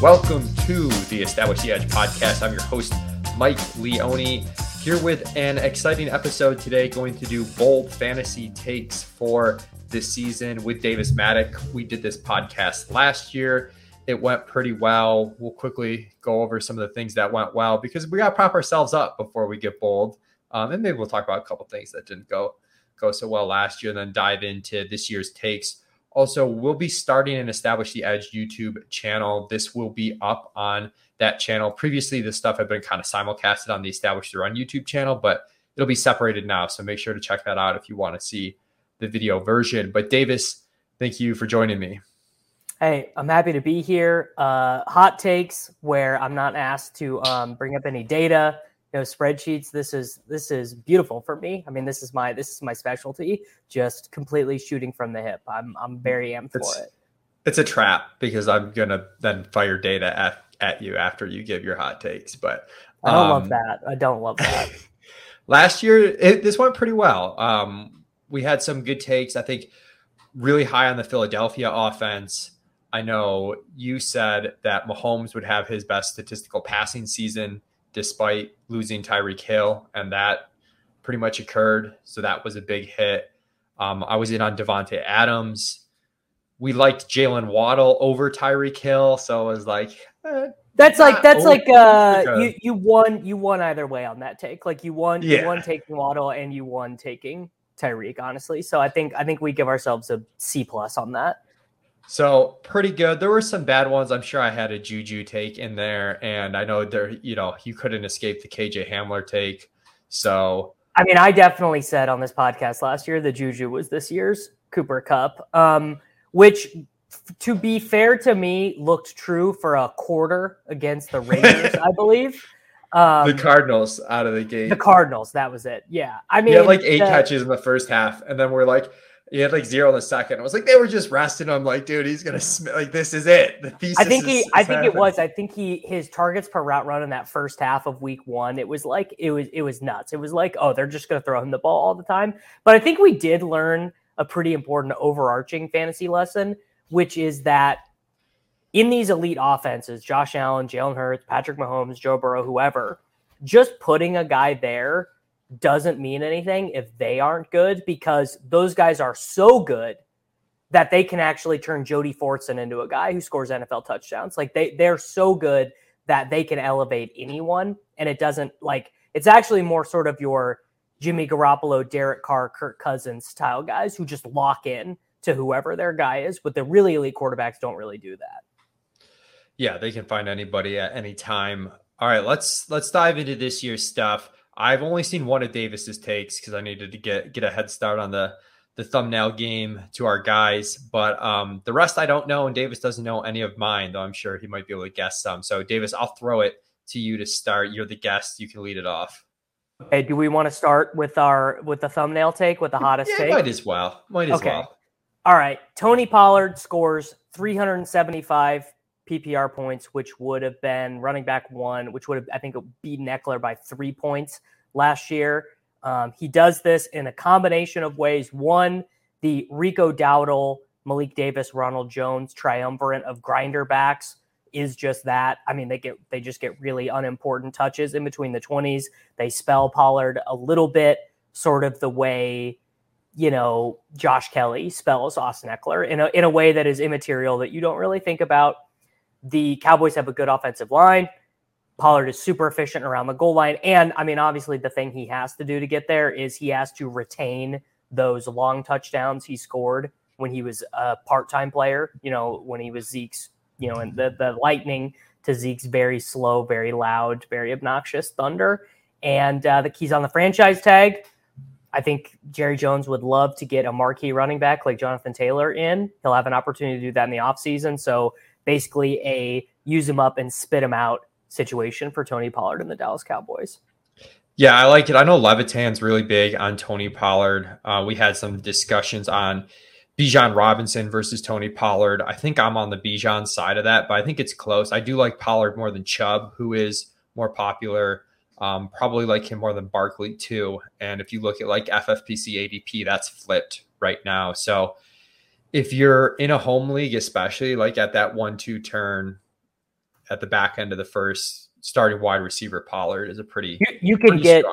Welcome to the Establish the Edge podcast. I'm your host, Mike Leone, here with an exciting episode today. Going to do bold fantasy takes for this season with Davis Mattek. We did this podcast last year. It went pretty well. We'll quickly go over some of the things that went well because we got to prop ourselves up before we get bold. Um, and maybe we'll talk about a couple things that didn't go go so well last year, and then dive into this year's takes. Also, we'll be starting an Establish the Edge YouTube channel. This will be up on that channel. Previously, this stuff had been kind of simulcasted on the Establish the Run YouTube channel, but it'll be separated now. So make sure to check that out if you want to see the video version. But Davis, thank you for joining me. Hey, I'm happy to be here. Uh, hot takes where I'm not asked to um, bring up any data you know spreadsheets this is this is beautiful for me. I mean this is my this is my specialty just completely shooting from the hip. I'm i'm very amped it's, for it. it's a trap because i'm gonna then fire data at, at you after you give your hot takes but i don't um, love that. I don't love that. Last year it, this went pretty well. Um we had some good takes i think really high on the philadelphia offense. I know you said that Mahomes would have his best statistical passing season despite losing Tyreek Hill, and that pretty much occurred. So that was a big hit. Um, I was in on Davante Adams. We liked Jalen Waddle over Tyreek Hill, so it was like eh, that's like that's like uh you you won you won either way on that take. Like you won yeah. you won taking Waddle and you won taking Tyreek, honestly. So I think I think we give ourselves a C plus on that. So pretty good. There were some bad ones. I'm sure I had a Juju take in there, and I know there, you know, you couldn't escape the KJ Hamler take. So I mean, I definitely said on this podcast last year that Juju was this year's Cooper Kupp, um, which, to be fair to me, looked true for a quarter against the Raiders, I believe. Um, the Cardinals out of the gate. The Cardinals, that was it. Yeah, I mean, he had like eight catches in the first half, and then we're like, he had like zero in the second. I was like, they were just resting him. Like, dude, he's gonna sm- like this is it. The thesis. I think he. Is, I think happening. it was. I think he his targets per route run in that first half of week one. It was like it was it was nuts. It was like oh they're just gonna throw him the ball all the time. But I think we did learn a pretty important overarching fantasy lesson, which is that in these elite offenses, Josh Allen, Jalen Hurts, Patrick Mahomes, Joe Burrow, whoever, just putting a guy there doesn't mean anything if they aren't good because those guys are so good that they can actually turn Jody Fortson into a guy who scores NFL touchdowns. Like they they're so good that they can elevate anyone and it doesn't like it's actually more sort of your Jimmy Garoppolo, Derek Carr, Kirk Cousins style guys who just lock in to whoever their guy is, but the really elite quarterbacks don't really do that. Yeah, they can find anybody at any time. All right, let's let's dive into this year's stuff. I've only seen one of Davis's takes because I needed to get get a head start on the the thumbnail game to our guys. But um, the rest I don't know, and Davis doesn't know any of mine, though I'm sure he might be able to guess some. So Davis, I'll throw it to you to start. You're the guest. You can lead it off. Okay. Do we want to start with our with the thumbnail take with the hottest yeah, take? Might as well. Might as okay. well. All right. Tony Pollard scores 375 PPR points, which would have been running back one, which would have, I think, beaten Ekeler by three points last year. Um, he does this in a combination of ways. One, the Rico Dowdle, Malik Davis, Ronald Jones triumvirate of grinder backs is just that. I mean, they get they just get really unimportant touches in between the 20s. They spell Pollard a little bit, sort of the way you know Josh Kelley spells Austin Ekeler in a in a way that is immaterial that you don't really think about the Cowboys have a good offensive line. Pollard is super efficient around the goal line. And I mean, obviously, the thing he has to do to get there is he has to retain those long touchdowns he scored when he was a part time player, you know, when he was Zeke's, you know, and the, the lightning to Zeke's very slow, very loud, very obnoxious thunder. And uh, the keys on the franchise tag. I think Jerry Jones would love to get a marquee running back like Jonathan Taylor in. He'll have an opportunity to do that in the offseason. So basically a use him up and spit him out situation for Tony Pollard and the Dallas Cowboys. Yeah, I like it. I know Levitan's really big on Tony Pollard. Uh, we had some discussions on Bijan Robinson versus Tony Pollard. I think I'm on the Bijan side of that, but I think it's close. I do like Pollard more than Chubb, who is more popular. Um, probably like him more than Barkley too. And if you look at like FFPC ADP, that's flipped right now. So if you're in a home league, especially like at that one two turn, at the back end of the first, starting wide receiver Pollard is a pretty you, you can get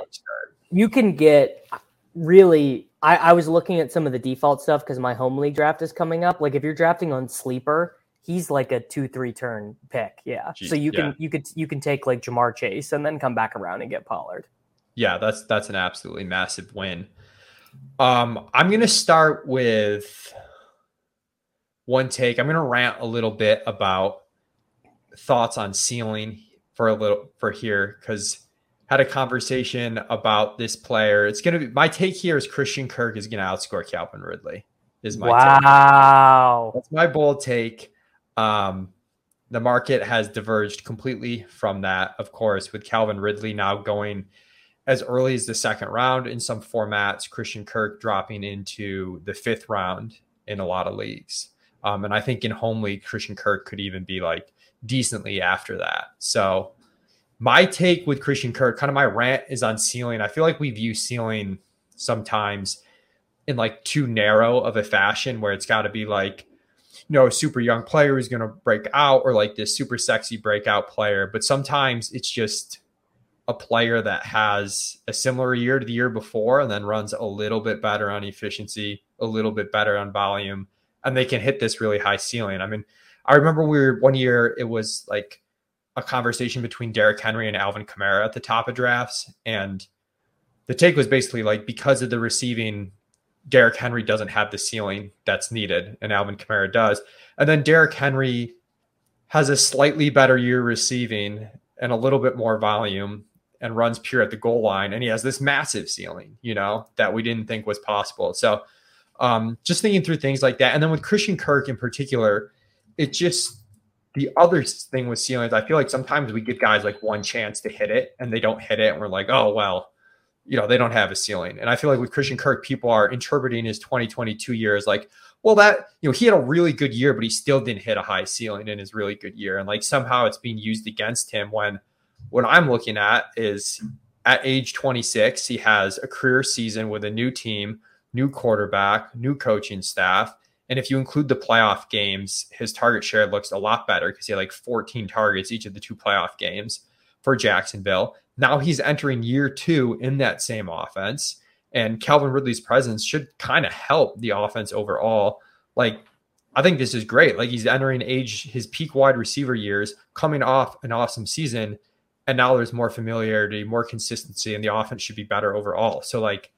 you can get really I, I was looking at some of the default stuff because my home league draft is coming up. Like if you're drafting on sleeper, he's like a two three turn pick. Yeah. Jeez, so you can yeah. you could you can take like Ja'Marr Chase and then come back around and get Pollard. Yeah, that's that's an absolutely massive win. Um, I'm gonna start with one take. I'm gonna rant a little bit about thoughts on ceiling for a little for here because had a conversation about this player. It's gonna be my take here is Christian Kirk is gonna outscore Calvin Ridley. Is my wow. Take. That's my bold take. Um, the market has diverged completely from that, of course, with Calvin Ridley now going as early as the second round in some formats, Christian Kirk dropping into the fifth round in a lot of leagues. Um, and I think in home league, Christian Kirk could even be like decently after that. So my take with Christian Kirk, kind of my rant is on ceiling. I feel like we view ceiling sometimes in like too narrow of a fashion where it's got to be like, you know, a super young player who's going to break out or like this super sexy breakout player. But sometimes it's just a player that has a similar year to the year before and then runs a little bit better on efficiency, a little bit better on volume, and they can hit this really high ceiling. I mean, I remember we were one year, it was like a conversation between Derrick Henry and Alvin Kamara at the top of drafts. And the take was basically like because of the receiving, Derrick Henry doesn't have the ceiling that's needed, and Alvin Kamara does. And then Derrick Henry has a slightly better year receiving and a little bit more volume and runs pure at the goal line. And he has this massive ceiling, you know, that we didn't think was possible. So um, just thinking through things like that. And then with Christian Kirk in particular, it just the other thing with ceilings, I feel like sometimes we give guys like one chance to hit it and they don't hit it. And we're like, oh, well, you know, they don't have a ceiling. And I feel like with Christian Kirk, people are interpreting his 2022 year as like, well, that, you know, he had a really good year, but he still didn't hit a high ceiling in his really good year. And like somehow it's being used against him when what I'm looking at is at age 26, he has a career season with a new team, new quarterback, new coaching staff and if you include the playoff games, his target share looks a lot better because he had like 14 targets each of the two playoff games for Jacksonville. Now he's entering year two in that same offense. And Calvin Ridley's presence should kind of help the offense overall. Like, I think this is great. Like, he's entering age, his peak wide receiver years, coming off an awesome season. And now there's more familiarity, more consistency, and the offense should be better overall. So, like,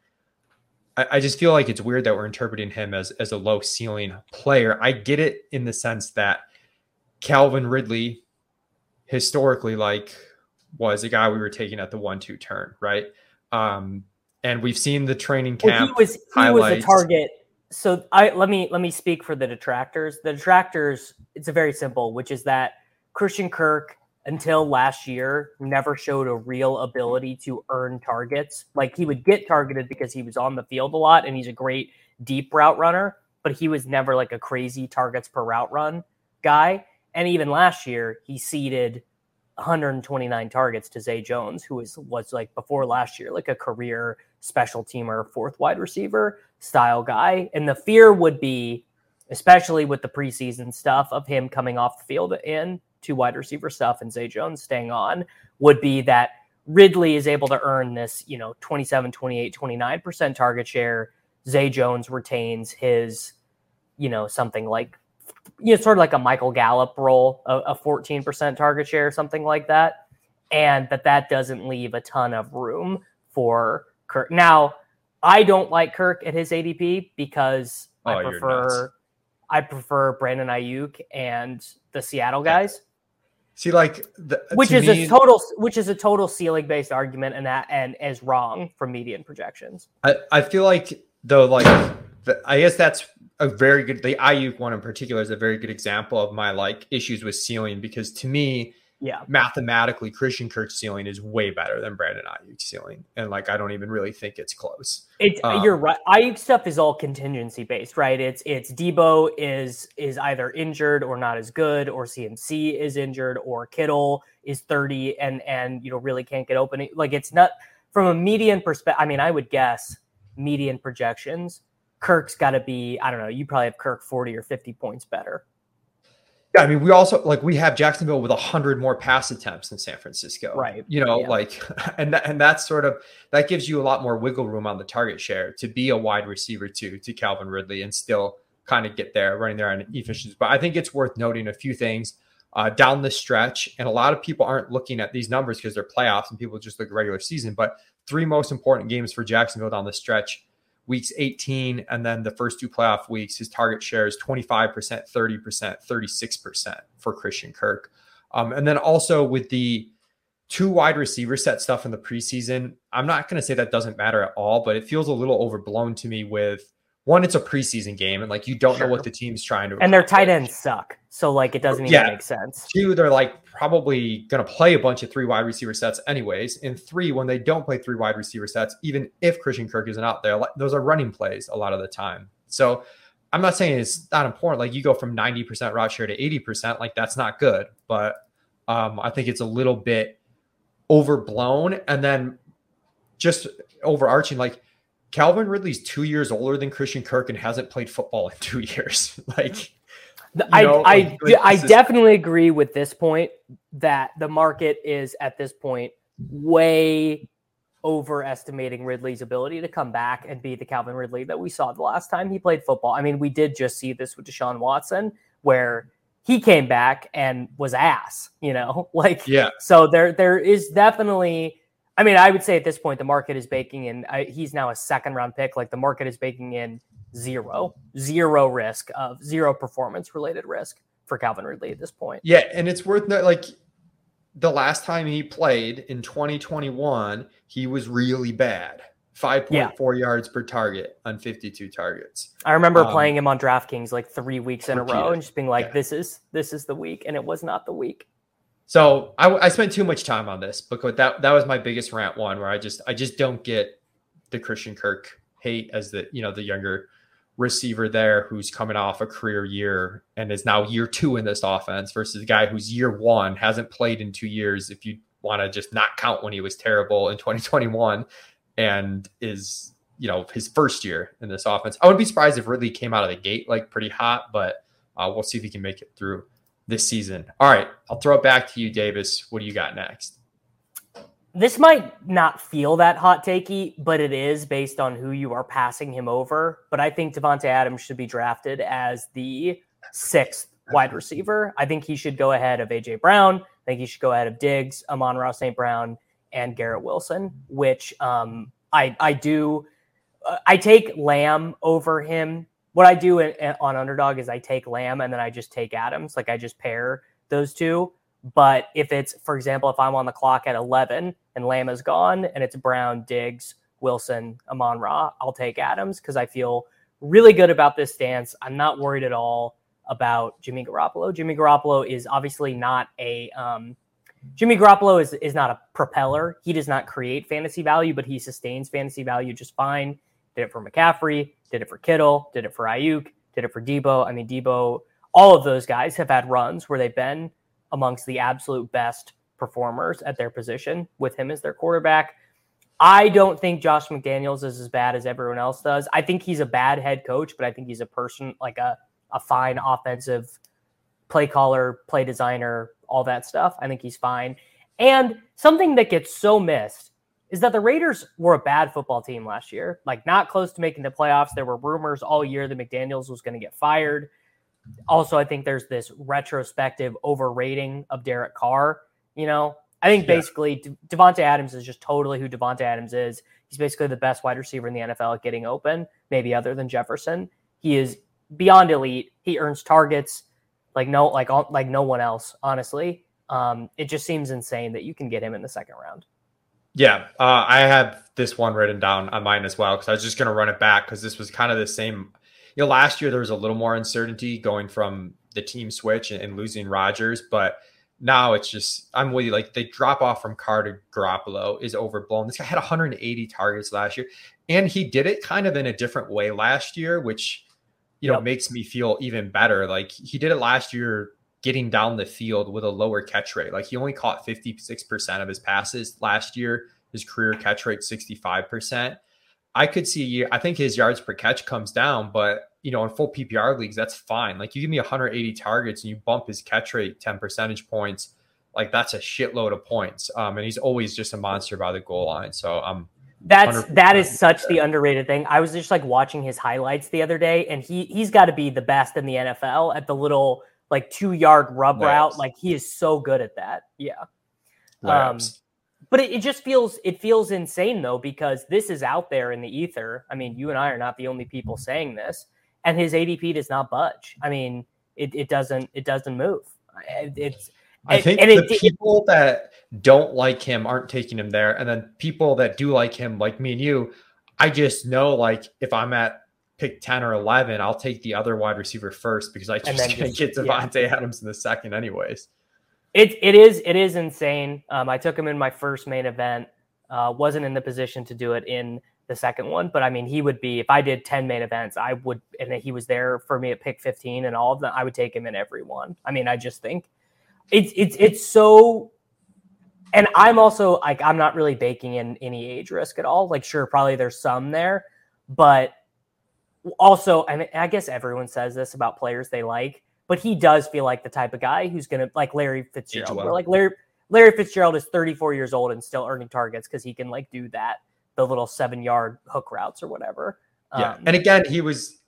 I, I just feel like it's weird that we're interpreting him as as a low ceiling player. I get it in the sense that Calvin Ridley historically like was a guy we were taking at the one two turn, right? Um, and we've seen the training camp. Well, he was he highlights. was a target. So I let me let me speak for the detractors. The detractors, it's a very simple, which is that Christian Kirk until last year never showed a real ability to earn targets. Like he would get targeted because he was on the field a lot and he's a great deep route runner, but he was never like a crazy targets per route run guy. And even last year, he ceded 129 targets to Zay Jones, who was was like before last year, like a career special teamer, fourth wide receiver style guy. And the fear would be, especially with the preseason stuff of him coming off the field in two wide receiver stuff and Zay Jones staying on would be that Ridley is able to earn this, you know, 27, 28, 29% target share. Zay Jones retains his, you know, something like, you know, sort of like a Michael Gallup role, a, a 14% target share, something like that. And that that doesn't leave a ton of room for Kirk. Now, I don't like Kirk at his ADP because oh, I prefer I prefer Brandon Aiyuk and the Seattle guys. See, like the, which is me, a total, which is a total ceiling based argument, and that and is wrong for median projections. I, I feel like though, like the, I guess that's a very good. The Aiyuk one in particular is a very good example of my like issues with ceiling because to me, yeah, mathematically, Christian Kirk's ceiling is way better than Brandon Aiyuk's ceiling, and like I don't even really think it's close. It's um, you're right. Aiyuk stuff is all contingency based, right? It's it's Deebo is is either injured or not as good, or CMC is injured, or Kittle is thirty and and you know really can't get open. Like it's not from a median perspective. I mean, I would guess median projections. Kirk's got to be I don't know. You probably have Kirk forty or fifty points better Yeah, I mean, we also like we have Jacksonville with a hundred more pass attempts than San Francisco, right? You know, yeah. like, and that, and that's sort of that gives you a lot more wiggle room on the target share to be a wide receiver too to Calvin Ridley and still kind of get there, running there on efficiency. But I think it's worth noting a few things uh, down the stretch, and a lot of people aren't looking at these numbers because they're playoffs and people just look at regular season. But three most important games for Jacksonville down the stretch weeks 18 and then the first two playoff weeks, his target share is 25%, 30%, 36% for Christian Kirk. Um, and then also with the two wide receiver set stuff in the preseason, I'm not going to say that doesn't matter at all, but it feels a little overblown to me with one, it's a preseason game, and like you don't sure. know what the team's trying to. And their tight ends suck, so like it doesn't even yeah. make sense. Two, they're like probably going to play a bunch of three wide receiver sets anyways. And three, when they don't play three wide receiver sets, even if Christian Kirk isn't out there, those are running plays a lot of the time. So I'm not saying it's not important. Like you go from 90% route share to 80%, like that's not good. But um, I think it's a little bit overblown. And then just overarching, like Calvin Ridley's two years older than Christian Kirk and hasn't played football in two years. like, I know, I like, I, definitely agree with this point that the market is at this point way overestimating Ridley's ability to come back and be the Calvin Ridley that we saw the last time he played football. I mean, we did just see this with Deshaun Watson, where he came back and was ass, you know, like yeah. So there there is definitely I mean, I would say at this point the market is baking in. I, he's now a second round pick. Like the market is baking in zero, zero risk of zero performance related risk for Calvin Ridley at this point. Yeah, and it's worth noting like the last time he played in 2021, he was really bad. 5.4 yeah. yards per target on 52 targets. I remember um, playing him on DraftKings like 3 weeks in a row and just being like yeah. this is this is the week and it was not the week. So I, I spent too much time on this because that that was my biggest rant one where I just I just don't get the Christian Kirk hate as the you know the younger receiver there who's coming off a career year and is now year two in this offense versus a guy who's year one hasn't played in two years if you want to just not count when he was terrible in 2021 and is you know his first year in this offense. I would be surprised if Ridley came out of the gate like pretty hot, but uh, we'll see if he can make it through this season. All right, I'll throw it back to you, Davis. What do you got next? This might not feel that hot takey, but it is based on who you are passing him over. But I think Davante Adams should be drafted as the sixth wide receiver. I think he should go ahead of AJ Brown. I think he should go ahead of Diggs, Amon-Ra St. Brown, and Garrett Wilson, which um, I I do. Uh, I take Lamb over him what I do in, in, on underdog is I take Lamb and then I just take Adams. Like I just pair those two. But if it's, for example, if I'm on the clock at 11 and Lamb is gone and it's Brown, Diggs, Wilson, Amon Ra, I'll take Adams because I feel really good about this stance. I'm not worried at all about Jimmy Garoppolo. Jimmy Garoppolo is obviously not a um, Jimmy Garoppolo is is not a propeller. He does not create fantasy value, but he sustains fantasy value just fine. Did it for McCaffrey, did it for Kittle, did it for Aiyuk, did it for Deebo. I mean, Deebo, all of those guys have had runs where they've been amongst the absolute best performers at their position with him as their quarterback. I don't think Josh McDaniels is as bad as everyone else does. I think he's a bad head coach, but I think he's a person like a, a fine offensive play caller, play designer, all that stuff. I think he's fine. And something that gets so missed is that the Raiders were a bad football team last year, like not close to making the playoffs. There were rumors all year that McDaniels was going to get fired. Also, I think there's this retrospective overrating of Derek Carr. You know, I think basically yeah. Davante Adams is just totally who Davante Adams is. He's basically the best wide receiver in the NFL at getting open, maybe other than Jefferson. He is beyond elite. He earns targets like no like like no one else. Honestly, um, it just seems insane that you can get him in the second round. Yeah, uh, I have this one written down on mine as well because I was just going to run it back because this was kind of the same. You know, last year there was a little more uncertainty going from the team switch and, and losing Rodgers, but now it's just I'm with you. Like the drop off from Carr to Garoppolo is overblown. This guy had 180 targets last year, and he did it kind of in a different way last year, which you know yep. makes me feel even better. Like he did it last year getting down the field with a lower catch rate. Like he only caught 56% of his passes last year. His career catch rate 65%. I could see a year. I think his yards per catch comes down, but you know, in full PPR leagues, that's fine. Like you give me 180 targets and you bump his catch rate 10 percentage points, like that's a shitload of points. Um, and he's always just a monster by the goal line. So um, that's that is such the underrated thing. I was just like watching his highlights the other day, and he he's got to be the best in the NFL at the little like two yard rub route. Like he is so good at that. Yeah. Um, but it, it, just feels it feels insane though because this is out there in the ether. I mean, you and I are not the only people saying this and his ADP does not budge. I mean, it, it doesn't it doesn't move. It's I think and, the it, people that don't like him aren't taking him there, and then people that do like him, like me and you, I just know like if I'm at pick ten or eleven, I'll take the other wide receiver first because I just can't get Davante yeah. Adams in the second, anyways. It it is it is insane. Um, I took him in my first main event. Uh, wasn't in the position to do it in the second one. But I mean, he would be if I did ten main events, I would, and he was there for me at pick fifteen and all of them. I would take him in every one. I mean, I just think it's it's it's so. And I'm also like I'm not really baking in any age risk at all. Like, sure, probably there's some there, but also, I mean, I guess everyone says this about players they like, but he does feel like the type of guy who's gonna like Larry Fitzgerald. like Larry Larry Fitzgerald is 34 years old and still earning targets because he can like do that the little seven yard hook routes or whatever. Yeah. Um, and again, he was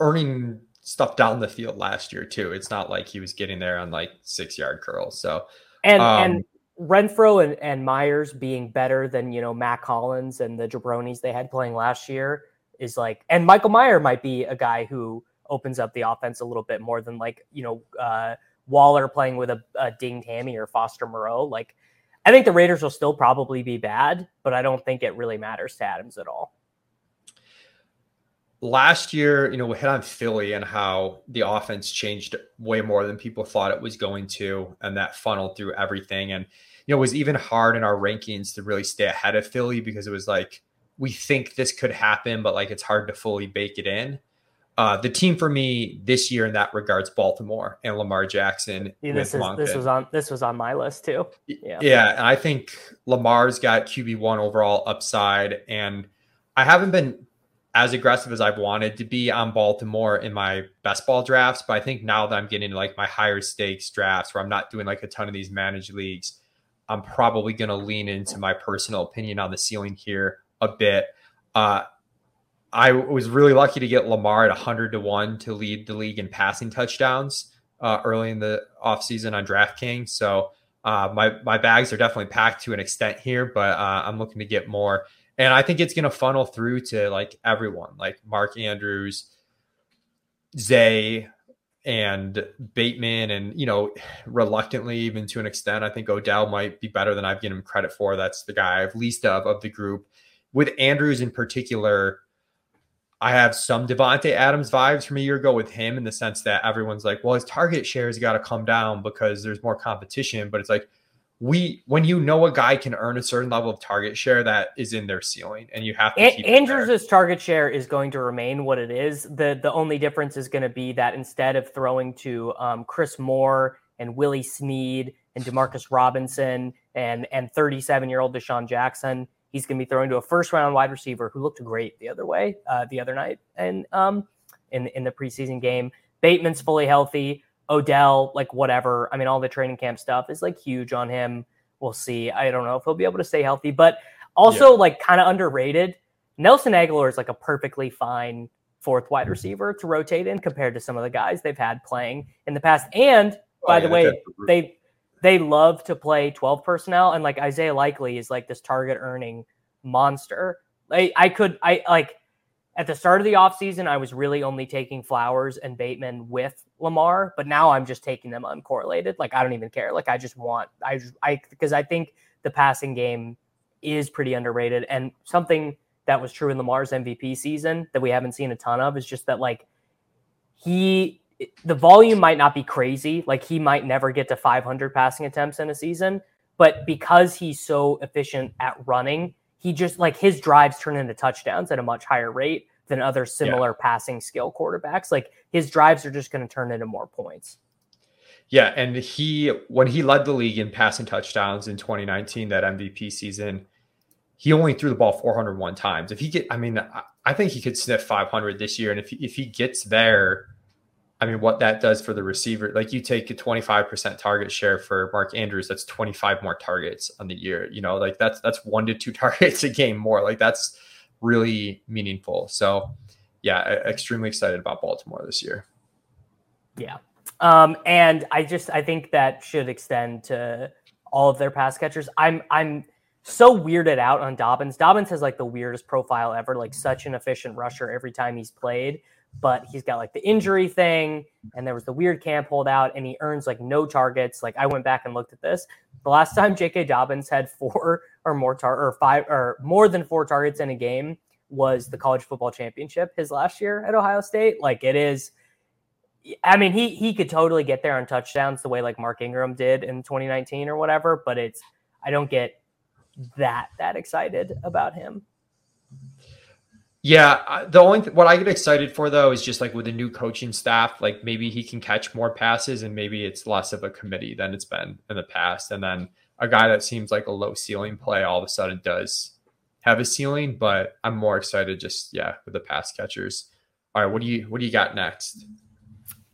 earning stuff down the field last year too. It's not like he was getting there on like six yard curls. So and um, and Renfrow and, and Meyers being better than you know Mack Hollins and the jabronis they had playing last year is like and Michael Mayer might be a guy who opens up the offense a little bit more than like you know uh, Waller playing with a, a dinged hammy or Foster Moreau. Like I think the Raiders will still probably be bad, but I don't think it really matters to Adams at all. Last year, you know, we hit on Philly and how the offense changed way more than people thought it was going to, and that funneled through everything. And you know, it was even hard in our rankings to really stay ahead of Philly because it was like we think this could happen, but like it's hard to fully bake it in. Uh, the team for me this year in that regards, Baltimore and Lamar Jackson. Yeah, this, is, this was on this was on my list too. Yeah, yeah, and I think Lamar's got QB one overall upside, and I haven't been as aggressive as I've wanted to be on Baltimore in my best ball drafts, but I think now that I'm getting like my higher stakes drafts where I'm not doing like a ton of these managed leagues, I'm probably going to lean into my personal opinion on the ceiling here a bit. Uh, I was really lucky to get Lamar at 100 to 1 to lead the league in passing touchdowns uh, early in the offseason on DraftKings. So uh, my, my bags are definitely packed to an extent here, but uh, I'm looking to get more. And I think it's going to funnel through to like everyone, like Mark Andrews, Zay, and Bateman, and you know, reluctantly, even to an extent, I think Odell might be better than I've given him credit for. That's the guy I've least of of the group. With Andrews in particular, I have some Davante Adams vibes from a year ago with him in the sense that everyone's like, well, his target shares got to come down because there's more competition. But it's like we when you know a guy can earn a certain level of target share that is in their ceiling, and you have to. A- Andrews' target share is going to remain what it is. the The only difference is going to be that instead of throwing to um, Chris Moore and Willie Snead and Demarcus Robinson and and 37 year old DeSean Jackson He's going to be throwing to a first round wide receiver who looked great the other way, uh, the other night, and um, in in the preseason game. Bateman's fully healthy. Odell, like whatever. I mean, all the training camp stuff is like huge on him. We'll see. I don't know if he'll be able to stay healthy, but also yeah. like kind of underrated. Nelson Agholor is like a perfectly fine fourth wide receiver to rotate in compared to some of the guys they've had playing in the past. And oh, by oh, yeah, the way, they they love to play 12 personnel and like Isaiah Likely is like this target earning monster. I, I could I like at the start of the offseason, I was really only taking Flowers and Bateman with Lamar, but now I'm just taking them uncorrelated. Like I don't even care. Like I just want I I because I think the passing game is pretty underrated and something that was true in Lamar's MVP season that we haven't seen a ton of is just that like he the volume might not be crazy. Like he might never get to 500 passing attempts in a season, but because he's so efficient at running, he just like his drives turn into touchdowns at a much higher rate than other similar yeah. passing skill quarterbacks. Like his drives are just going to turn into more points. Yeah, and he when he led the league in passing touchdowns in 2019, that MVP season, he only threw the ball 401 times. If he get, I mean, I think he could sniff 500 this year. And if, if he gets there, I mean, what that does for the receiver, like you take a 25% target share for Mark Andrews, that's 25 more targets on the year. You know, like that's that's one to two targets a game more. Like that's really meaningful. So, yeah, extremely excited about Baltimore this year. Yeah, um, and I just I think that should extend to all of their pass catchers. I'm I'm so weirded out on Dobbins. Dobbins has like the weirdest profile ever, like such an efficient rusher every time he's played but he's got like the injury thing and there was the weird camp holdout and he earns like no targets. Like i went back and looked at this. The last time jk dobbins had four or more tar- or five or more than four targets in a game was the college football championship his last year at ohio state. Like it is i mean he he could totally get there on touchdowns the way like mark ingram did in 2019 or whatever but it's i don't get that that excited about him yeah, the only th- what I get excited for though is just like with a new coaching staff, like maybe he can catch more passes and maybe it's less of a committee than it's been in the past. And then a guy that seems like a low ceiling play all of a sudden does have a ceiling, but I'm more excited just yeah with the pass catchers. All right, what do you what do you got next?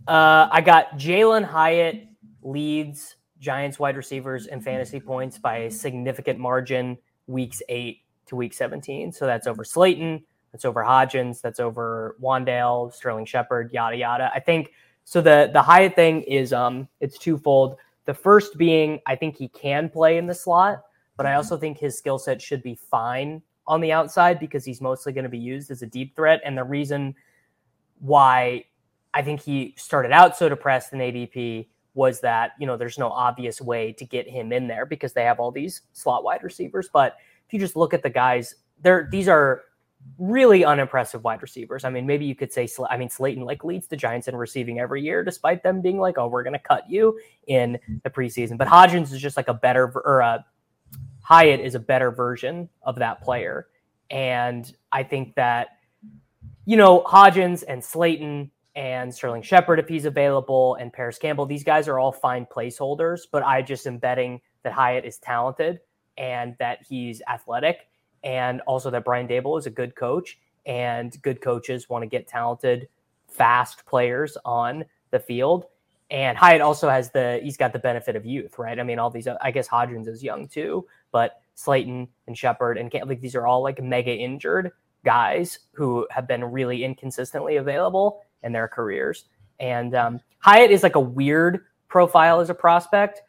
Uh, I got Jalen Hyatt leads Giants wide receivers in fantasy points by a significant margin, weeks eight to week 17. So that's over Slayton. That's over Hodgins. That's over Wan'Dale, Sterling Shepard, yada yada. I think so. The the Hyatt thing is um it's twofold. The first being I think he can play in the slot, but I also think his skill set should be fine on the outside because he's mostly going to be used as a deep threat. And the reason why I think he started out so depressed in ADP was that you know there's no obvious way to get him in there because they have all these slot wide receivers. But if you just look at the guys, there these are really unimpressive wide receivers. I mean, maybe you could say, I mean, Slayton like leads the Giants in receiving every year, despite them being like, oh, we're going to cut you in the preseason. But Hodgins is just like a better, or a uh, Hyatt is a better version of that player. And I think that, you know, Hodgins and Slayton and Sterling Shepard, if he's available, and Parris Campbell, these guys are all fine placeholders. But I just am betting that Hyatt is talented and that he's athletic and also that Brian Daboll is a good coach, and good coaches want to get talented, fast players on the field. And Hyatt also has the he's got the benefit of youth, right? I mean, all these I guess Hodgins is young too, but Slayton and Shepard and like these are all like mega injured guys who have been really inconsistently available in their careers. And um, Hyatt is like a weird profile as a prospect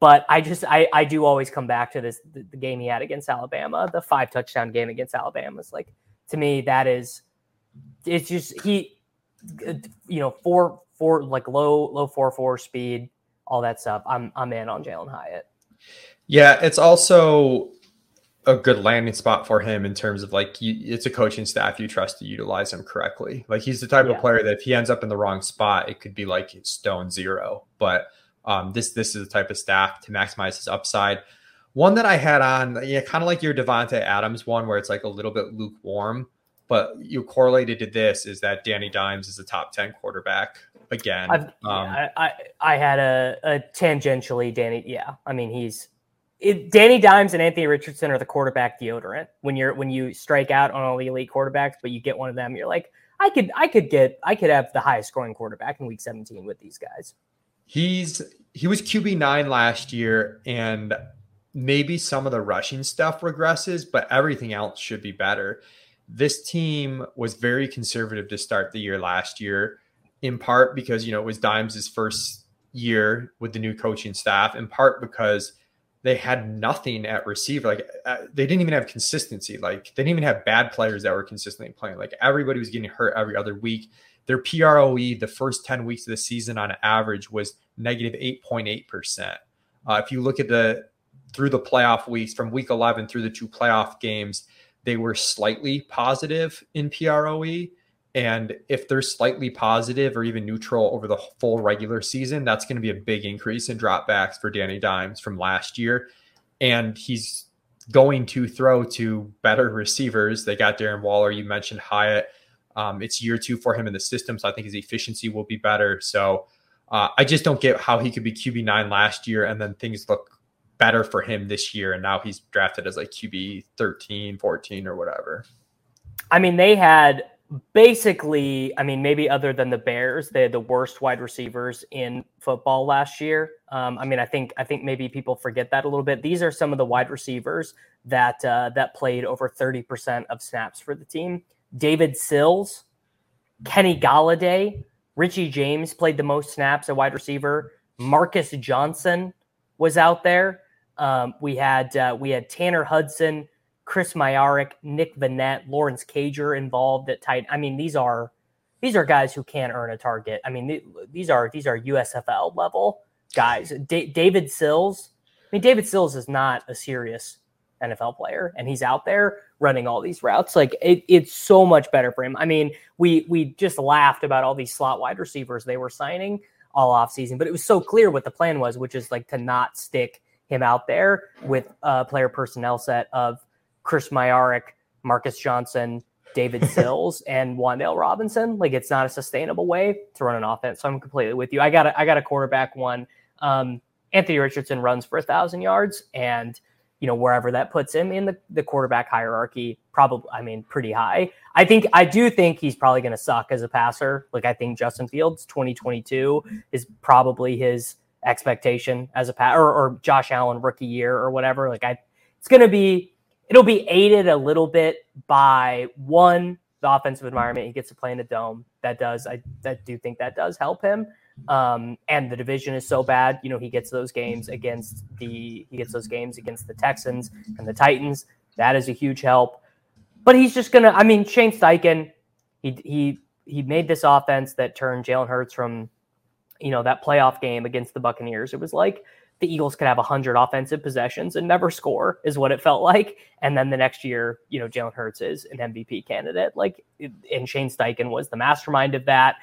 but I just I I do always come back to this the, the game he had against Alabama, the five touchdown game against Alabama is like to me that is it's just he you know four four like low low four four speed all that stuff. I'm I'm in on Jalen Hyatt. Yeah, it's also a good landing spot for him in terms of like you, it's a coaching staff you trust to utilize him correctly. Like he's the type yeah. of player that if he ends up in the wrong spot, it could be like stone zero. But um, this this is the type of staff to maximize his upside. One that I had on, yeah, kind of like your Davante Adams one, where it's like a little bit lukewarm, but you correlated to this is that Danny Dimes is a top ten quarterback again. Um, yeah, I, I had a, a tangentially Danny. Yeah, I mean he's it, Danny Dimes and Anthony Richardson are the quarterback deodorant. When you're when you strike out on all the elite quarterbacks, but you get one of them, you're like, I could I could get I could have the highest scoring quarterback in Week 17 with these guys he's he was QB nine last year, and maybe some of the rushing stuff regresses, but everything else should be better. This team was very conservative to start the year last year, in part because you know it was Dimes' first year with the new coaching staff, in part because they had nothing at receiver. Like uh, they didn't even have consistency. Like they didn't even have bad players that were consistently playing. Like everybody was getting hurt every other week. Their PROE the first 10 weeks of the season on average was negative 8.8%. Uh, if you look at the through the playoff weeks from week 11 through the two playoff games, they were slightly positive in PROE. And if they're slightly positive or even neutral over the full regular season, that's going to be a big increase in dropbacks for Danny Dimes from last year. And he's going to throw to better receivers. They got Darren Waller. You mentioned Hyatt. Um, it's year two for him in the system, so I think his efficiency will be better. So uh, I just don't get how he could be QB nine last year and then things look better for him this year. And now he's drafted as like QB 13, 14, or whatever. I mean, they had basically, I mean, maybe other than the Bears, they had the worst wide receivers in football last year. Um, I mean, I think I think maybe people forget that a little bit. These are some of the wide receivers that uh, that played over thirty percent of snaps for the team. David Sills, Kenny Golladay, Richie James played the most snaps at wide receiver. Marcus Johnson was out there. Um, we had uh, we had Tanner Hudson, Chris Myarick, Nick Vannett, Lawrence Cager involved at tight. I mean, these are these are guys who can earn a target. I mean, these are these are USFL level guys. D- David Sills. I mean, David Sills is not a serious NFL player, and he's out there running all these routes. Like it, it's so much better for him. I mean, we we just laughed about all these slot wide receivers they were signing all off season, but it was so clear what the plan was, which is like to not stick him out there with a player personnel set of Chris Myarick, Marcus Johnson, David Sills, and Wan'Dale Robinson. Like it's not a sustainable way to run an offense. So I'm completely with you. I got a, I got a quarterback one. Um, Anthony Richardson runs for a thousand yards, and you know wherever that puts him in the, the quarterback hierarchy, probably I mean pretty high. I think I do think he's probably going to suck as a passer. Like I think Justin Fields 2022 is probably his expectation as a pass or, or Josh Allen rookie year or whatever. Like I, it's going to be it'll be aided a little bit by one the offensive environment. He gets to play in a dome. That does I, I do think that does help him. Um, and the division is so bad. You know, he gets those games against the he gets those games against the Texans and the Titans. That is a huge help. But he's just gonna. I mean, Shane Steichen, he he he made this offense that turned Jalen Hurts from, you know, that playoff game against the Buccaneers. It was like the Eagles could have 100 offensive possessions and never score, is what it felt like. And then the next year, you know, Jalen Hurts is an MVP candidate. Like, and Shane Steichen was the mastermind of that.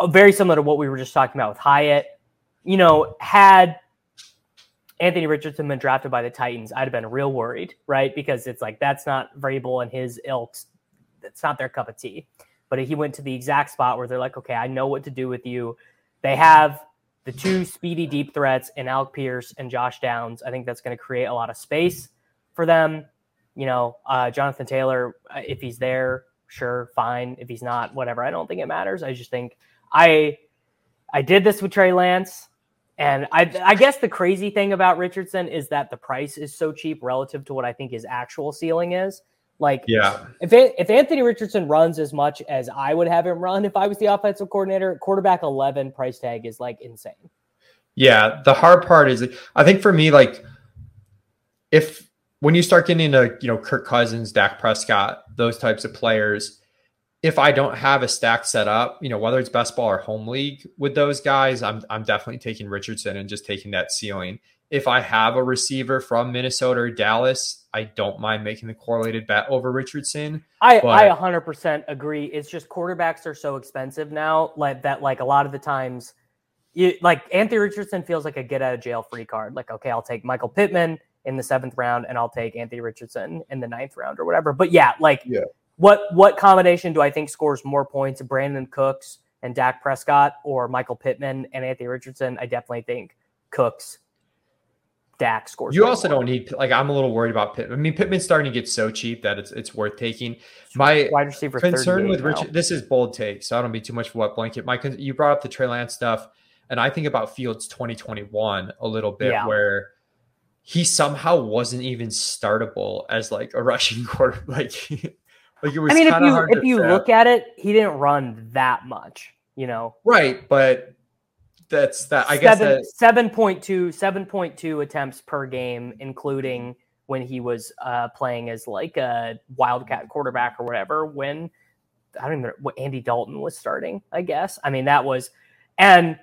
Uh, very similar to what we were just talking about with Hyatt. You know, had Anthony Richardson been drafted by the Titans, I'd have been real worried, right? Because it's like that's not Vrabel and his ilks. That's not their cup of tea. But he went to the exact spot where they're like, okay, I know what to do with you. They have the two speedy deep threats in Alec Pierce and Josh Downs. I think that's going to create a lot of space for them. You know, uh, Jonathan Taylor, uh, if he's there, sure, fine. If he's not, whatever. I don't think it matters. I just think I I did this with Trey Lance. And I, I guess the crazy thing about Richardson is that the price is so cheap relative to what I think his actual ceiling is. Like, yeah, if it, if Anthony Richardson runs as much as I would have him run if I was the offensive coordinator, quarterback eleven price tag is like insane. Yeah, the hard part is, I think for me, like, if when you start getting into you know Kirk Cousins, Dak Prescott, those types of players, if I don't have a stack set up, you know whether it's best ball or home league with those guys, I'm I'm definitely taking Richardson and just taking that ceiling if I have a receiver from Minnesota or Dallas, I don't mind making the correlated bet over Richardson. I. I 100% agree. It's just quarterbacks are so expensive now, like that. Like a lot of the times, you, like Anthony Richardson feels like a get out of jail free card. Like, okay, I'll take Michael Pittman in the seventh round, and I'll take Anthony Richardson in the ninth round or whatever. But yeah, like, yeah. What what combination do I think scores more points? Brandin Cooks and Dak Prescott, or Michael Pittman and Anthony Richardson? I definitely think Cooks Dak scores. You also don't need like I'm a little worried about Pitt. I mean, Pittman's starting to get so cheap that it's it's worth taking. My wide receiver concern with Richard. This is bold take, so I don't be too much of what blanket. My you brought up the Trey Lance stuff, and I think about Fields 2021 a little bit, yeah. where he somehow wasn't even startable as like a rushing quarter. Like, like it was. I mean, if you if you look at it, he didn't run that much. You know, right? But that's that. I guess that, 7.2, 7.2 attempts per game, including when he was uh, playing as like a wildcat quarterback or whatever. When I don't even know what Andy Dalton was starting. I guess. I mean that was, and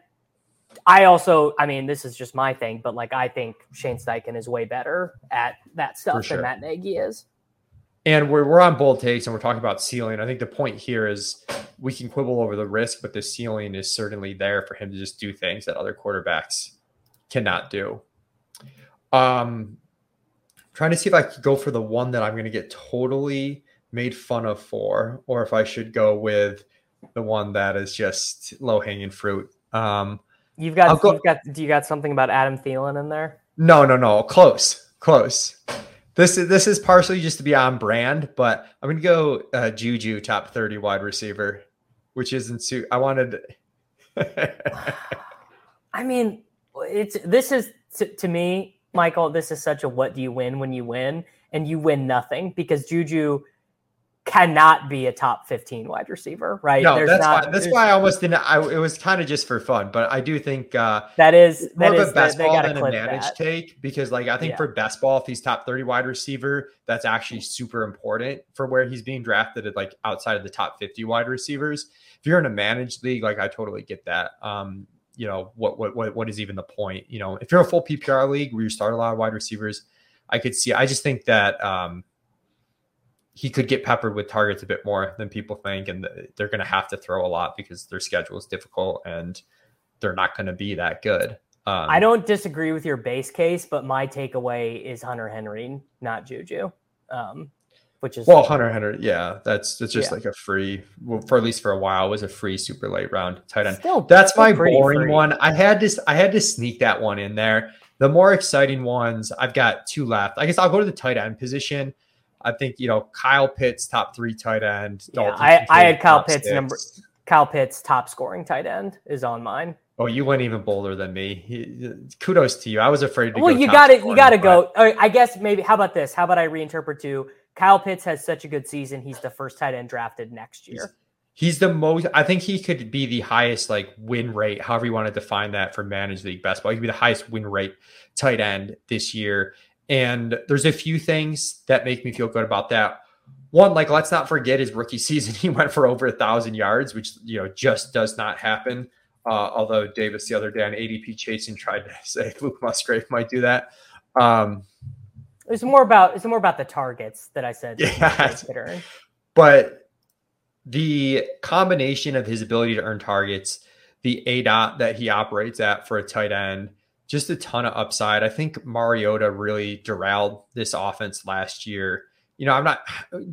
I also, I mean, this is just my thing, but like I think Shane Steichen is way better at that stuff sure. than Matt Nagy is. And we're, we're on bold takes and we're talking about ceiling. I think the point here is we can quibble over the risk, but the ceiling is certainly there for him to just do things that other quarterbacks cannot do. Um, trying to see if I could go for the one that I'm going to get totally made fun of for, or if I should go with the one that is just low hanging fruit. Um, you've got, go, you've got, do you got something about Adam Thielen in there? No, no, no. Close, close. This is this is partially just to be on brand, but I'm gonna go uh, Juju top 30 wide receiver, which isn't suit. I wanted. I mean, it's this is to, to me, Michael. This is such a what do you win when you win, and you win nothing because Juju cannot be a top 15 wide receiver, right? No, There's that's not, why, that's why I almost didn't. I, it was kind of just for fun, but I do think uh, that is more that of a best ball than a managed that. take because, like, I think yeah. for best ball, if he's top 30 wide receiver, that's actually super important for where he's being drafted at like outside of the top 50 wide receivers. If you're in a managed league, like, I totally get that. Um, you know what what what what is even the point? You know, if you're a full PPR league where you start a lot of wide receivers, I could see. I just think that. um he could get peppered with targets a bit more than people think, and they're going to have to throw a lot because their schedule is difficult and they're not going to be that good. Um, I don't disagree with your base case, but my takeaway is Hunter Henry, not Juju. Um, which is well, Hunter Henry, yeah, that's it's just yeah. like a free, well, for at least for a while, was a free super late round tight end. Still, that's still my boring free. one. I had to I had to sneak that one in there. The more exciting ones, I've got two left. I guess I'll go to the tight end position. I think you know Kyle Pitts top three tight end. Yeah, I, I had Kyle Pitts six. number. Kyle Pitts top scoring tight end is on mine. Oh, you went even bolder than me. Kudos to you. I was afraid to. Well, you got it. You got to go. I guess maybe. How about this? How about I reinterpret to Kyle Pitts has such a good season. He's the first tight end drafted next year. He's, he's the most. I think he could be the highest like win rate, however you want to define that for managed league best ball. He could be the highest win rate tight end this year. And there's a few things that make me feel good about that. One, like let's not forget his rookie season, he went for over a thousand yards, which you know just does not happen. Uh, although Davis the other day on ADP chasing tried to say Luke Musgrave might do that. Um, it's more about it's more about the targets that I said. Yeah, but the combination of his ability to earn targets, the aDOT that he operates at for a tight end, just a ton of upside. I think Mariota really derailed this offense last year. You know, I'm not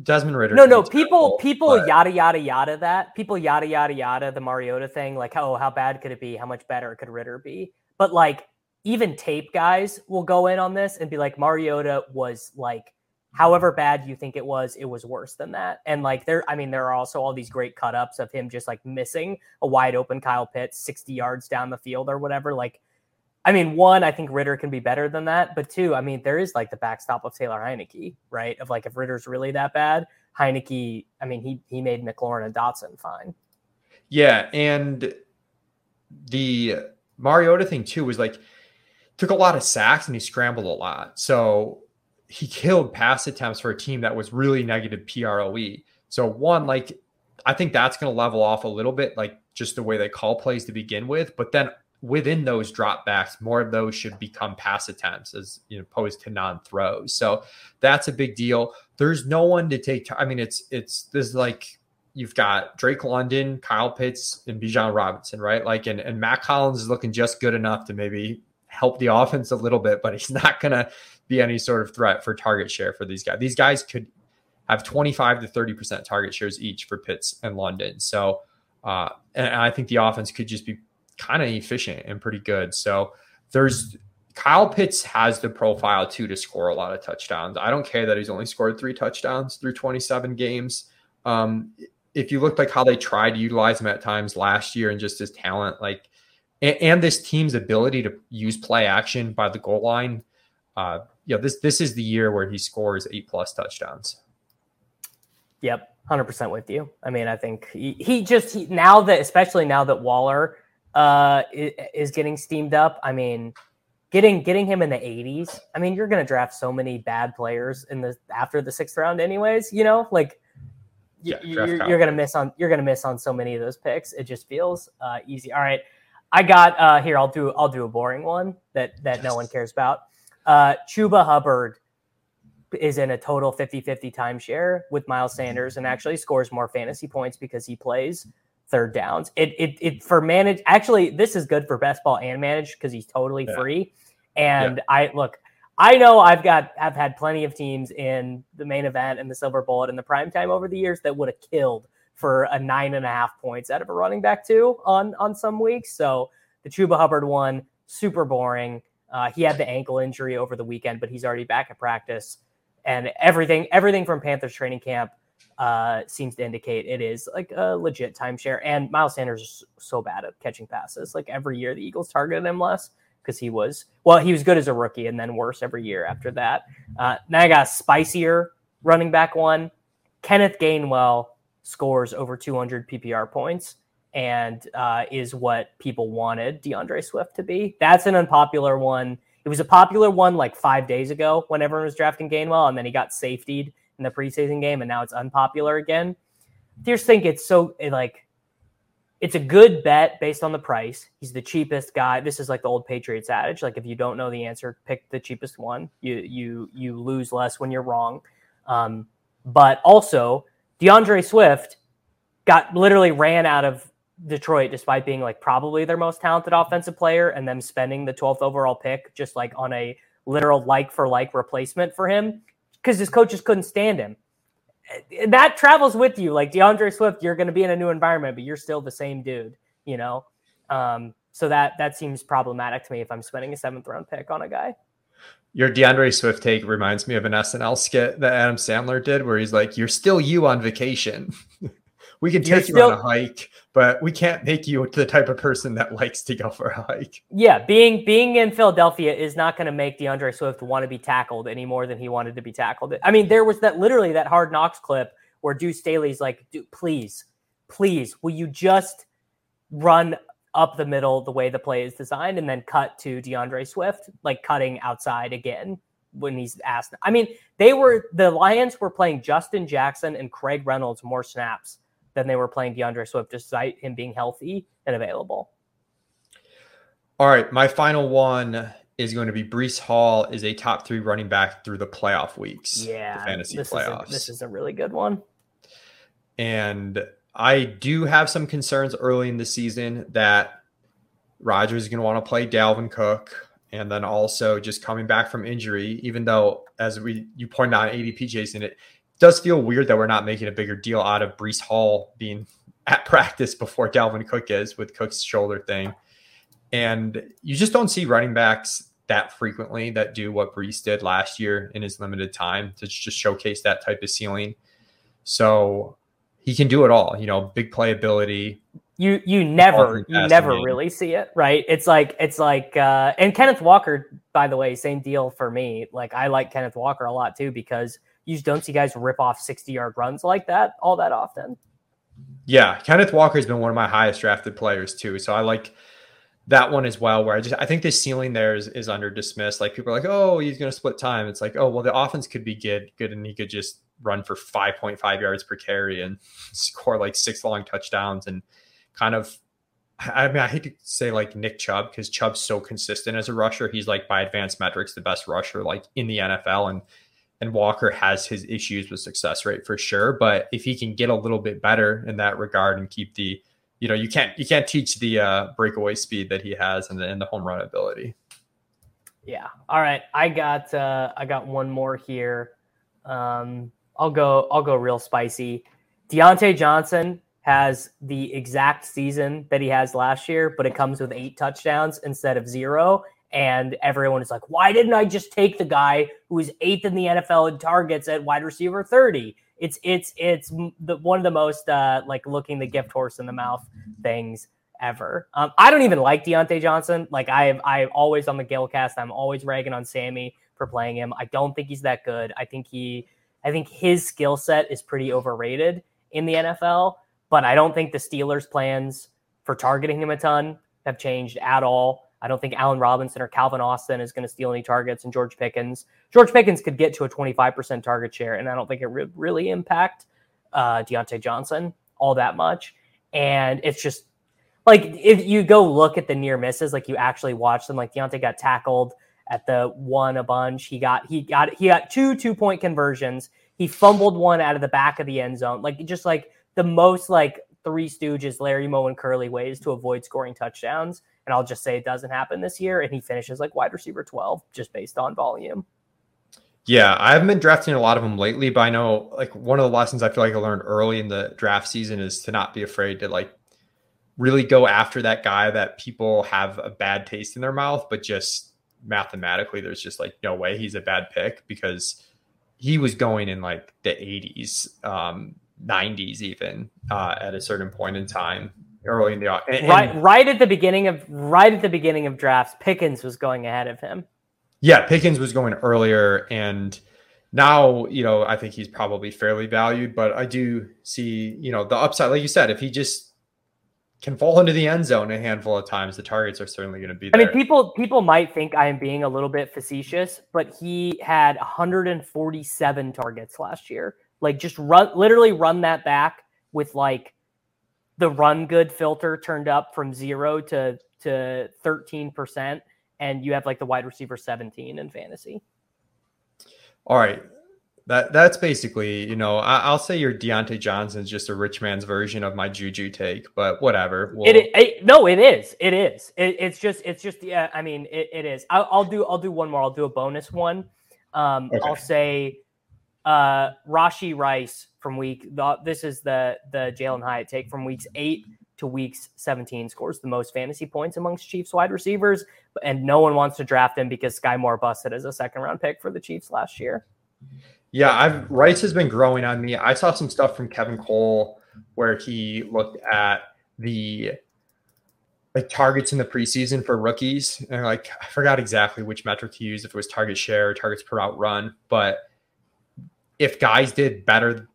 Desmond Ridder. No, no, people, people but... yada yada yada that people yada yada yada the Mariota thing. Like, oh, how bad could it be? How much better could Ritter be? But like, even tape guys will go in on this and be like, Mariota was like, however bad you think it was, it was worse than that. And like, there, I mean, there are also all these great cut ups of him just like missing a wide open Kyle Pitts 60 yards down the field or whatever. Like, I mean, one, I think Ridder can be better than that. But two, I mean, there is like the backstop of Taylor Heinicke, right? Of like if Ridder's really that bad, Heinicke, I mean, he he made McLaurin and Dotson fine. Yeah, and the Mariota thing too was like took a lot of sacks and he scrambled a lot. So he killed pass attempts for a team that was really negative PROE. So one, like I think that's going to level off a little bit, like just the way they call plays to begin with. But then within those dropbacks, more of those should become pass attempts as you know, opposed to non-throws. So that's a big deal. There's no one to take. I mean, it's it's this like you've got Drake London, Kyle Pitts, and Bijan Robinson, right? Like, and and Mack Hollins is looking just good enough to maybe help the offense a little bit, but he's not gonna be any sort of threat for target share for these guys. These guys could have 25 to 30 percent target shares each for Pitts and London. So. Uh, and I think the offense could just be kind of efficient and pretty good. So there's Kyle Pitts has the profile too to score a lot of touchdowns. I don't care that he's only scored three touchdowns through 27 games. Um, if you look like how they tried to utilize him at times last year and just his talent, like and, and this team's ability to use play action by the goal line, uh, yeah, this this is the year where he scores eight plus touchdowns. Yep, hundred percent with you. I mean, I think he, he just he, now that especially now that Waller uh, is getting steamed up. I mean, getting getting him in the 80s. I mean, you're going to draft so many bad players in the after the sixth round, anyways. You know, like yeah, you're, you're going to miss on you're going to miss on so many of those picks. It just feels uh, easy. All right, I got uh, here. I'll do I'll do a boring one that that no one cares about. Uh, Chuba Hubbard is in a total 50-50 timeshare with Miles Sanders and actually scores more fantasy points because he plays third downs. It it it for manage actually this is good for best ball and manage because he's totally yeah. free. And yeah. I look, I know I've got I've had plenty of teams in the main event and the silver bullet and the prime time over the years that would have killed for a nine and a half points out of a running back too on on some weeks. So the Chuba Hubbard one, super boring. Uh, he had the ankle injury over the weekend, but he's already back at practice, and everything everything from Panthers training camp uh, seems to indicate it is like a legit timeshare. And Miles Sanders is so bad at catching passes. Like every year, the Eagles targeted him less because he was well, he was good as a rookie, and then worse every year after that. Uh, now I got a spicier running back one. Kenneth Gainwell scores over 200 PPR points and uh, is what people wanted DeAndre Swift to be. That's an unpopular one. It was a popular one like five days ago when everyone was drafting Gainwell, and then he got safetied in the preseason game, and now it's unpopular again. I just think it's so like it's a good bet based on the price. He's the cheapest guy. This is like the old Patriots adage: like if you don't know the answer, pick the cheapest one. You you you lose less when you're wrong. Um, but also, DeAndre Swift got literally ran out of Detroit, despite being like probably their most talented offensive player, and them spending the 12th overall pick just like on a literal like for like replacement for him because his coaches couldn't stand him. That travels with you, like DeAndre Swift. You're going to be in a new environment, but you're still the same dude, you know. Um, so that that seems problematic to me if I'm spending a seventh round pick on a guy. Your DeAndre Swift take reminds me of an SNL skit that Adam Sandler did, where he's like, "You're still you on vacation." we can take you on a hike, but we can't make you the type of person that likes to go for a hike. Yeah, being being in Philadelphia is not going to make DeAndre Swift want to be tackled any more than he wanted to be tackled. I mean, there was that literally that hard knocks clip where Deuce Staley's like, please, please, will you just run up the middle the way the play is designed and then cut to DeAndre Swift, like cutting outside again when he's asked. I mean, they were the Lions were playing Justin Jackson and Craig Reynolds more snaps than they were playing DeAndre Swift, despite him being healthy and available. All right, my final one is going to be Breece Hall is a top three running back through the playoff weeks. Yeah, fantasy this playoffs. Is a, this is a really good one. And I do have some concerns early in the season that Rodgers is going to want to play Dalvin Cook, and then also just coming back from injury. Even though, as we you pointed out, ADP Jason, it does feel weird that we're not making a bigger deal out of Breece Hall being at practice before Dalvin Cook is with Cook's shoulder thing. And you just don't see running backs that frequently that do what Breece did last year in his limited time to just showcase that type of ceiling. So he can do it all, you know, big playability. You you never you never game. really see it, right? It's like it's like uh and Kenneth Walker, by the way, same deal for me. Like I like Kenneth Walker a lot too because you just don't see guys rip off 60 yard runs like that all that often. Yeah, Kenneth Walker has been one of my highest drafted players too. So I like that one as well. Where I just I think the ceiling there is, is under dismissed. Like people are like, oh, he's going to split time. It's like, oh, well, the offense could be good, good, and he could just run for 5.5 yards per carry and score like six long touchdowns and kind of. I mean, I hate to say like Nick Chubb because Chubb's so consistent as a rusher. He's like by advanced metrics the best rusher like in the NFL, and and Walker has his issues with success rate for sure. But if he can get a little bit better in that regard and keep the, you know, you can't you can't teach the uh, breakaway speed that he has and the, and the home run ability. Yeah. All right. I got uh, I got one more here. Um, I'll go I'll go real spicy. Diontae Johnson has the exact season that he has last year, but it comes with eight touchdowns instead of zero and everyone is like, why didn't I just take the guy who is eighth in the NFL in targets at wide receiver 30? It's it's it's the one of the most uh, like looking the gift horse in the mouth things ever. Um, I don't even like Diontae Johnson. Like I have I always on the Galecast, I'm always ragging on Sammy for playing him. I don't think he's that good. I think he I think his skill set is pretty overrated in the NFL, but I don't think the Steelers' plans for targeting him a ton have changed at all. I don't think Allen Robinson or Calvin Austin is going to steal any targets, and George Pickens. George Pickens could get to a 25% target share, and I don't think it would really impact uh, Diontae Johnson all that much. And it's just like if you go look at the near misses, like you actually watch them, like Diontae got tackled at the one a bunch. He got he got he got two two point conversions. He fumbled one out of the back of the end zone. Like just like the most like three stooges, Larry Moe and Curly ways to avoid scoring touchdowns and I'll just say it doesn't happen this year, and he finishes like wide receiver 12 just based on volume. Yeah, I haven't been drafting a lot of them lately, but I know like one of the lessons I feel like I learned early in the draft season is to not be afraid to like really go after that guy that people have a bad taste in their mouth, but just mathematically, there's just like no way he's a bad pick because he was going in like the 80s, um, 90s, even uh, at a certain point in time early in the and, right right at the beginning of right at the beginning of drafts. Pickens was going ahead of him. Yeah, Pickens was going earlier, and now you know I think he's probably fairly valued, but I do see you know the upside, like you said, if he just can fall into the end zone a handful of times, the targets are certainly going to be there. I mean, people people might think I am being a little bit facetious, but he had 147 targets last year. Like just run literally run that back with like the run good filter turned up from 0 to to 13% and you have like the wide receiver 17 in fantasy. All right. That that's basically, you know, I, will say your Johnson is just a rich man's version of my Juju take, but whatever. We'll... It, it, no, it is. It is. It, it's just it's just yeah. I mean, it, it is. I'll, I'll, do I'll do one more. I'll do a bonus one. Um, okay. I'll say uh, Rashee Rice from week. The, this is the the Jalin Hyatt take from weeks eight to weeks 17 scores the most fantasy points amongst Chiefs wide receivers, and no one wants to draft him because Skyy Moore busted as a second round pick for the Chiefs last year. Yeah, I've Rice has been growing on me. I saw some stuff from Kevin Cole where he looked at the like targets in the preseason for rookies, and like I forgot exactly which metric to use if it was target share or targets per out run. But if guys did better,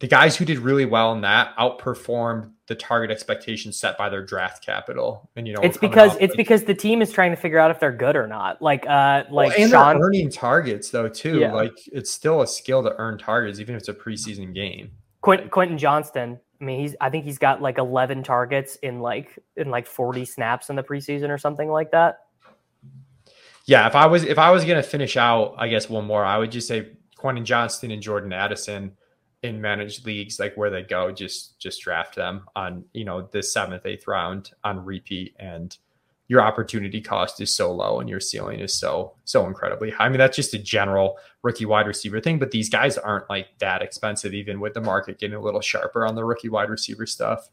the guys who did really well in that outperformed the target expectations set by their draft capital. And you know, it's because it's because the team is trying to figure out if they're good or not. Like, uh, like well, and Sean, they're earning targets though too. Yeah. Like, it's still a skill to earn targets, even if it's a preseason game. Quentin, Quentin Johnston. I mean, he's. I think he's got like eleven targets in like in like forty snaps in the preseason or something like that. Yeah, if I was if I was gonna finish out, I guess one more, I would just say Quentin Johnston and Jordan Addison in managed leagues like where they go just just draft them on you know the seventh eighth round on repeat and your opportunity cost is so low and your ceiling is so so incredibly high. I mean that's just a general rookie wide receiver thing, but these guys aren't like that expensive even with the market getting a little sharper on the rookie wide receiver stuff.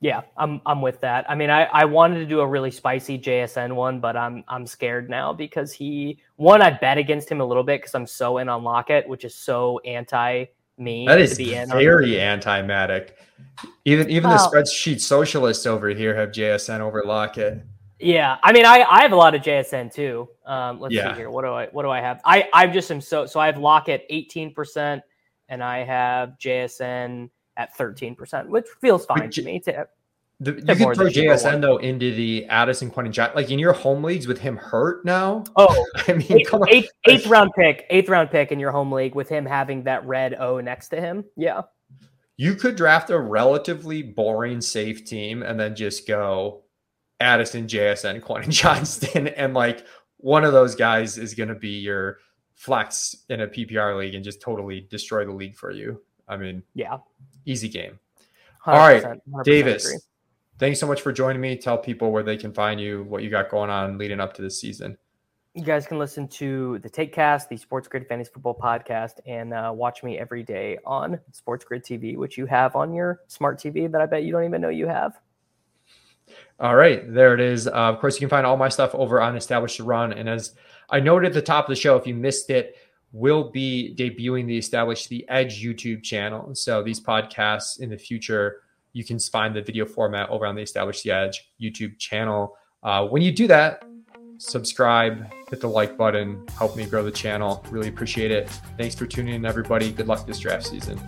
Yeah, I'm I'm with that. I mean, I, I wanted to do a really spicy JSN one, but I'm I'm scared now because he one I bet against him a little bit because I'm so in on Lockett, which is so anti me. That is very anti-Mattek. Even even well, the spreadsheet socialists over here have JSN over Lockett. Yeah, I mean, I, I have a lot of JSN too. Um, let's yeah. see here. What do I what do I have? I I just am so so I have Lockett eighteen percent, and I have JSN at thirteen percent, which feels fine to me. To, the, you can throw JSN though into the Addison Quentin Jack like in your home leagues with him hurt now. Oh, I mean, eighth, come on. Eighth, eighth round pick, eighth round pick in your home league with him having that red O next to him. Yeah, you could draft a relatively boring safe team and then just go Addison, JSN, Quentin Johnston, and like one of those guys is going to be your flex in a PPR league and just totally destroy the league for you. I mean, yeah, easy game. All right, Davis. Agree thanks so much for joining me. Tell people where they can find you, what you got going on leading up to this season. You guys can listen to the Takecast, the SportsGrid Fantasy Football Podcast, and uh, watch me every day on SportsGrid TV, which you have on your smart TV that I bet you don't even know you have. All right, there it is. Uh, of course, you can find all my stuff over on Establish the Run. And as I noted at the top of the show, if you missed it, we'll be debuting the Establish the Edge YouTube channel. So these podcasts in the future you can find the video format over on the Establish the Edge YouTube channel. Uh, when you do that, subscribe, hit the like button, help me grow the channel. Really appreciate it. Thanks for tuning in, everybody. Good luck this draft season.